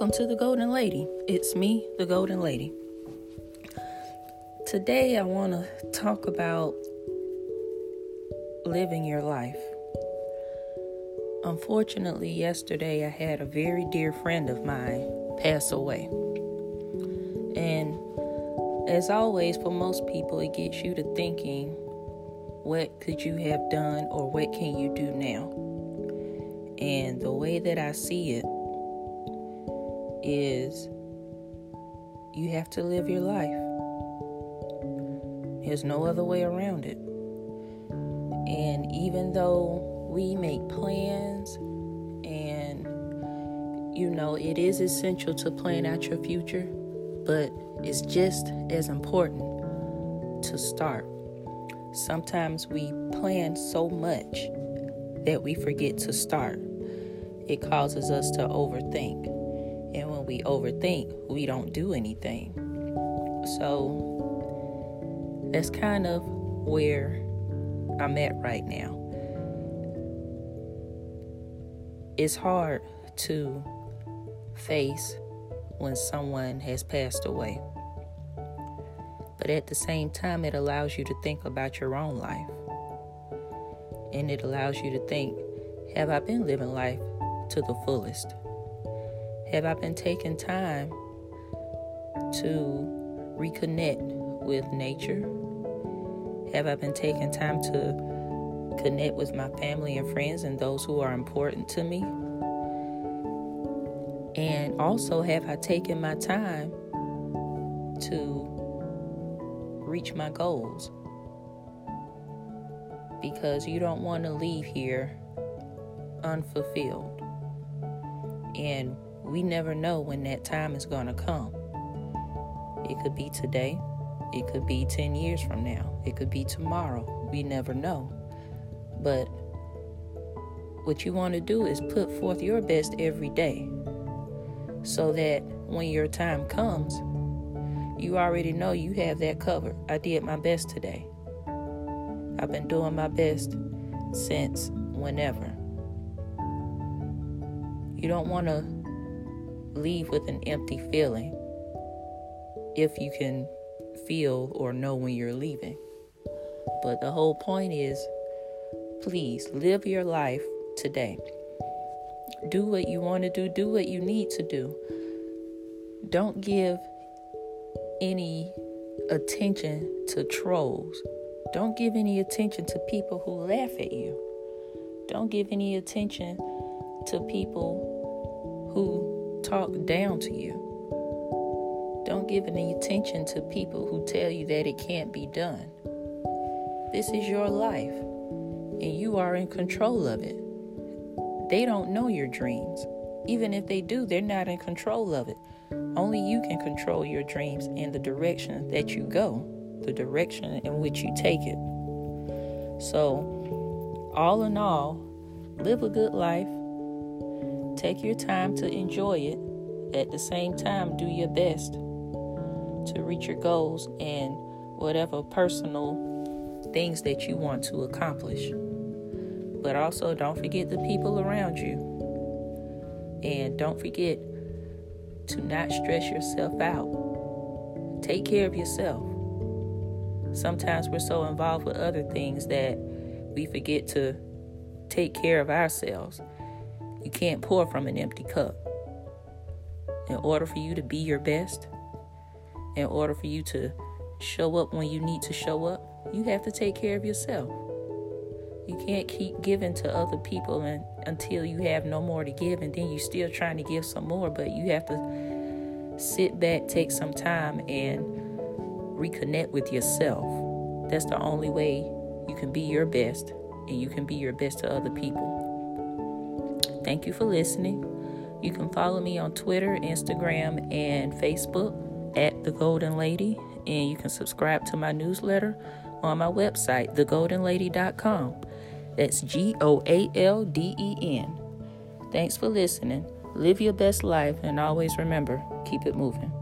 Welcome to the Goalden Lady. It's me, the Goalden Lady. Today, I want to talk about living your life. Unfortunately, yesterday I had a very dear friend of mine pass away. And as always, for most people, it gets you to thinking, what could you have done or what can you do now? And the way that I see it is you have to live your life. There's no other way around it. And even though we make plans and you know it is essential to plan out your future, but it's just as important to start. Sometimes we plan so much that we forget to start. It causes us to overthink. When we overthink, we don't do anything. So that's kind of where I'm at right now. It's hard to face when someone has passed away. But at the same time, it allows you to think about your own life. And it allows you to think have I been living life to the fullest? Have I been taking time to reconnect with nature? Have I been taking time to connect with my family and friends and those who are important to me? And also, have I taken my time to reach my goals? Because you don't want to leave here unfulfilled. And we never know when that time is going to come. It could be today, it could be 10 years from now, it could be tomorrow. We never know. But what you want to do is put forth your best every day so that when your time comes, you already know you have that covered. I did my best today. I've been doing my best since whenever. You don't want to leave with an empty feeling if you can feel or know when you're leaving. But the whole point is please live your life today. Do what you want to do, do what you need to do. Don't give any attention to trolls. Don't give any attention to people who laugh at you. Don't give any attention to people who talk down to you. Don't give any attention to people who tell you that it can't be done. This is your life, and you are in control of it. They don't know your dreams. Even if they do, they're not in control of it. Only you can control your dreams and the direction that you go, the direction in which you take it. So, all in all, live a good life, Take your time to enjoy it. At the same time, do your best to reach your goals and whatever personal things that you want to accomplish. But also, don't forget the people around you. And don't forget to not stress yourself out. Take care of yourself. Sometimes we're so involved with other things that we forget to take care of ourselves. You can't pour from an empty cup. In order for you to be your best, in order for you to show up when you need to show up, you have to take care of yourself. You can't keep giving to other people and, until you have no more to give, and then you're still trying to give some more. But you have to sit back, take some time, and reconnect with yourself. That's the only way you can be your best, and you can be your best to other people. Thank you for listening. You can follow me on Twitter, Instagram, and Facebook at The Goalden Lady. And you can subscribe to my newsletter on my website, thegoaldenlady.com. That's G O A L D E N. Thanks for listening. Live your best life and always remember keep it moving.